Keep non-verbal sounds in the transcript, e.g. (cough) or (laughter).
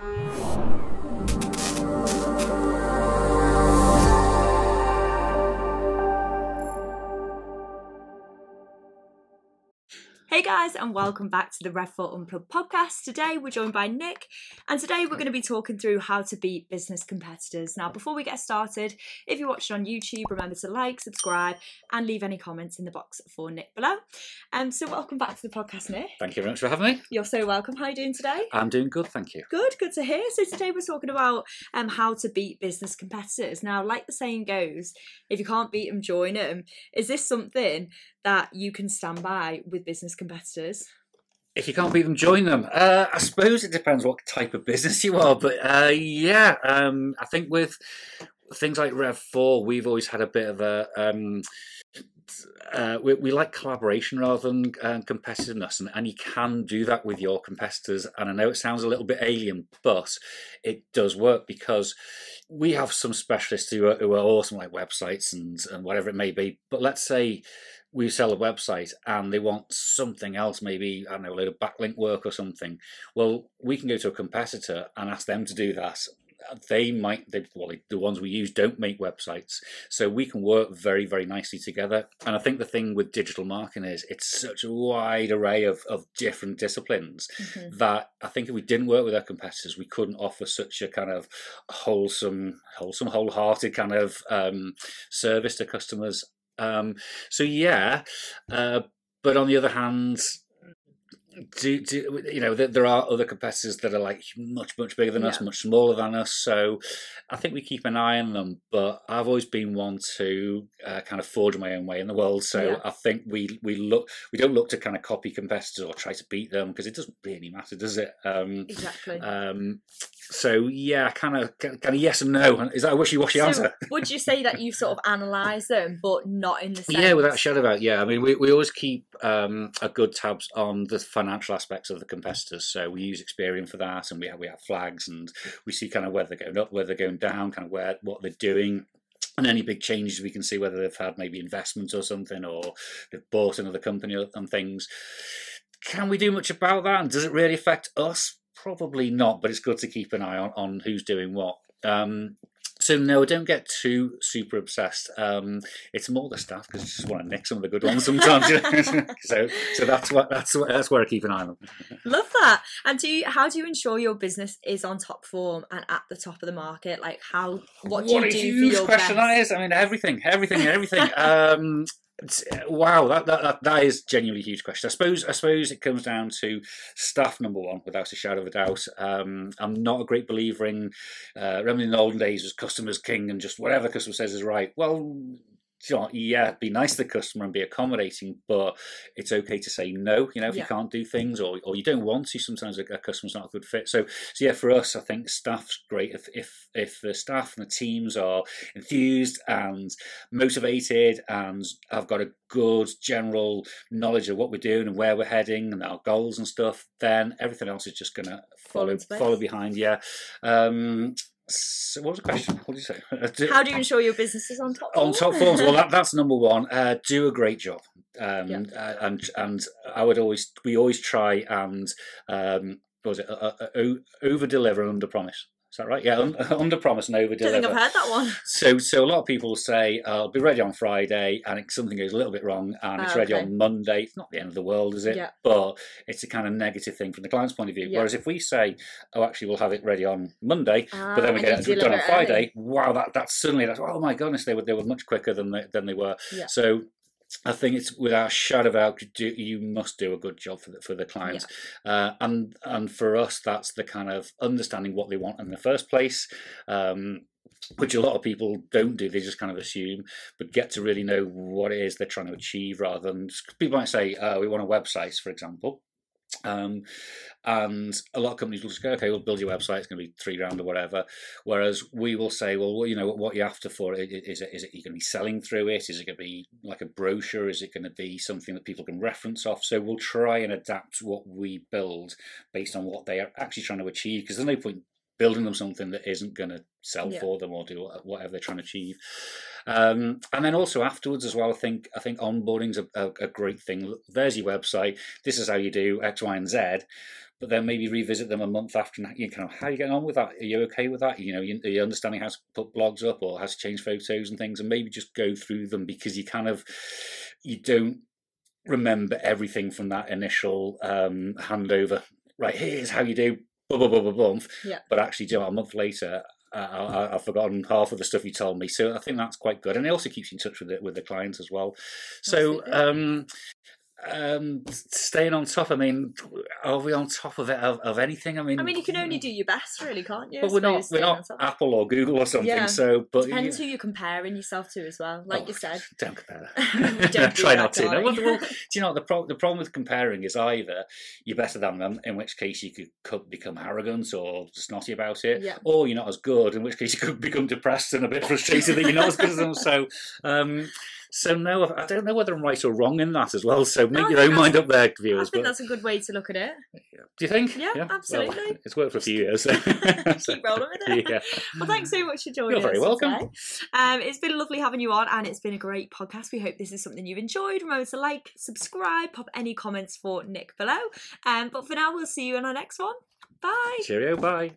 Hey guys, and welcome back to the Red Fort Unplugged podcast. Today we're joined by Nik, and today we're going to be talking through how to beat business competitors. Now, before we get started, if you're watching on YouTube, remember to like, subscribe, and leave any comments in the box for Nik below. Um, so, welcome back to the podcast, Nik. Thank you very much for having me. You're so welcome. How are you doing today? I'm doing good, thank you. Good, good to hear. So today we're talking about um, how to beat business competitors. Now, like the saying goes, if you can't beat them, join them. Is this something that you can stand by with business competitors? If you can't beat them, join them. Uh, I suppose it depends what type of business you are, but uh, yeah, um, I think with things like Rev Four, we've always had a bit of a. Um, uh, we, we, like collaboration rather than uh, competitiveness, and, and, you can do that with your competitors. And I know it sounds a little bit alien, but it does work because we have some specialists who are, who are awesome, like websites and, and whatever it may be. But let's say we sell a website and they want something else, maybe, I don't know, a little backlink work or something. Well, we can go to a competitor and ask them to do that. They might, they, well, the ones we use don't make websites. So we can work very, very nicely together. And I think the thing with digital marketing is it's such a wide array of, of different disciplines mm-hmm. that I think if we didn't work with our competitors, we couldn't offer such a kind of wholesome, wholesome, wholehearted kind of um, service to customers um, so yeah, uh, but on the other hand, do, do you know there are other competitors that are like much much bigger than yeah. us, much smaller than us. So I think we keep an eye on them. But I've always been one to uh, kind of forge my own way in the world. So yeah. I think we we look we don't look to kind of copy competitors or try to beat them because it doesn't really matter, does it? Um, exactly. Um, so yeah, kind of kind of yes and no. Is that a wishy washy so answer? would you say that you sort of analyse them, but not in the sense? Yeah, without a shadow of doubt. Yeah, I mean, we, we always keep um, a good tabs on the financial aspects of the competitors. So we use Experian for that, and we have we have flags, and we see kind of where they're going up, where they're going down, kind of where what they're doing. And any big changes, we can see whether they've had maybe investments or something, or they've bought another company and things. Can we do much about that? And does it really affect us? Probably not, but it's good to keep an eye on, on who's doing what. Um, so no, don't get too super obsessed. Um, it's more the stuff because you just want to nick some of the good ones sometimes. (laughs) so so that's what that's what, that's where I keep an eye on. Love that. And do you, how do you ensure your business is on top form and at the top of the market? Like how what do what you do huge for your question best? that is. I mean everything, everything, everything. (laughs) um, wow, that, that that is genuinely a huge question. I suppose I suppose it comes down to staff number one, without a shadow of a doubt. Um, I'm not a great believer in. Uh, remember in the olden days, was customers king, and just whatever customer says is right. Well, yeah, be nice to the customer and be accommodating, but it's okay to say no. You know, if yeah. you can't do things or, or you don't want to, sometimes a, a, customer's not a good fit. So, so yeah, for us, I think staff's great. If if if the staff and the teams are enthused and motivated and have got a good general knowledge of what we're doing and where we're heading and our goals and stuff, then everything else is just going to follow follow behind. Yeah. Um, so what was the question? What did you say? (laughs) How do you ensure your business is on top? On top forms. Well, (laughs) that, that's number one. Uh, do a great job, um, yeah. uh, and and I would always we always try and um, what was it uh, uh, uh over deliver and under promise. Is that right? Yeah, (laughs) under promise and over deliver. I think I've heard that one. (laughs) So, so a lot of people say uh, I'll be ready on Friday, and something goes a little bit wrong, and it's ready on Monday. It's not the end of the world, is it? Yeah. But it's a kind of negative thing from the client's point of view. Yeah. Whereas if we say, "Oh, actually, we'll have it ready on Monday," ah, but then we get it done on Friday. Wow, that that's suddenly that's oh my goodness, they were they were much quicker than they, than they were. Yeah. So I think it's without a shadow of a doubt, you must do a good job for the, for the clients, yeah. uh, and and for us, that's the kind of understanding what they want in the first place. Um, which a lot of people don't do. They just kind of assume, but get to really know what it is they're trying to achieve rather than people might say, oh, we want a website, for example. Um, and a lot of companies will just go, okay, we'll build your website. It's going to be three grand or whatever. Whereas we will say, well, you know, what you're after for it is it is it you going to be selling through it? Is it going to be like a brochure? Is it going to be something that people can reference off? So we'll try and adapt what we build based on what they are actually trying to achieve. Because there's no point building them something that isn't going to sell Yeah. for them or do whatever they're trying to achieve. Um, and then also afterwards as well, I think I think onboarding's a, a, a great thing. There's your website. This is how you do X, Y, and Z. But then maybe revisit them a month after. and You kind of how are you getting on with that? Are you okay with that? You know, you, are you understanding how to put blogs up or how to change photos and things, and maybe just go through them because you kind of you don't remember everything from that initial um, handover. Right, here's how you do. Blah, blah, blah, blah, blah. Yeah. But actually, do you know, a month later, I, I, I've forgotten half of the stuff you told me. So I think that's quite good, and it also keeps you in touch with it with the clients as well. So um, um, staying on top. I mean, are we on top of it of, of anything? I mean, I mean, you can only do your best, really, can't you? But we're not we're not. Apple or Google or something. Yeah. So, but Depends you, who you're comparing yourself to as well. Like Oh, you said, (laughs) don't compare. (laughs) Don't (laughs) Try not to. No, well, well, do you know the, pro- the problem with comparing is either you're better than them, in which case you could, could become arrogant or snotty about it, Yeah. or you're not as good, in which case you could become depressed and a bit frustrated that you're not as good as them. So, um, so no, I don't know whether I'm right or wrong in that as well. So No, make your own mind up there, viewers. I think But that's a good way to look at it. do you think? Yeah, Well, absolutely. (laughs) it's worked for a few years. So. (laughs) Keep rolling with it. (laughs) yeah. Well, thanks so much for joining You're very welcome. today. Um, it's been lovely having you on, and it's been a great podcast. We hope this is something you've enjoyed. Remember to like, subscribe, pop any comments for Nik below. Um, but for now, we'll see you in our next one. Bye. Cheerio. Bye.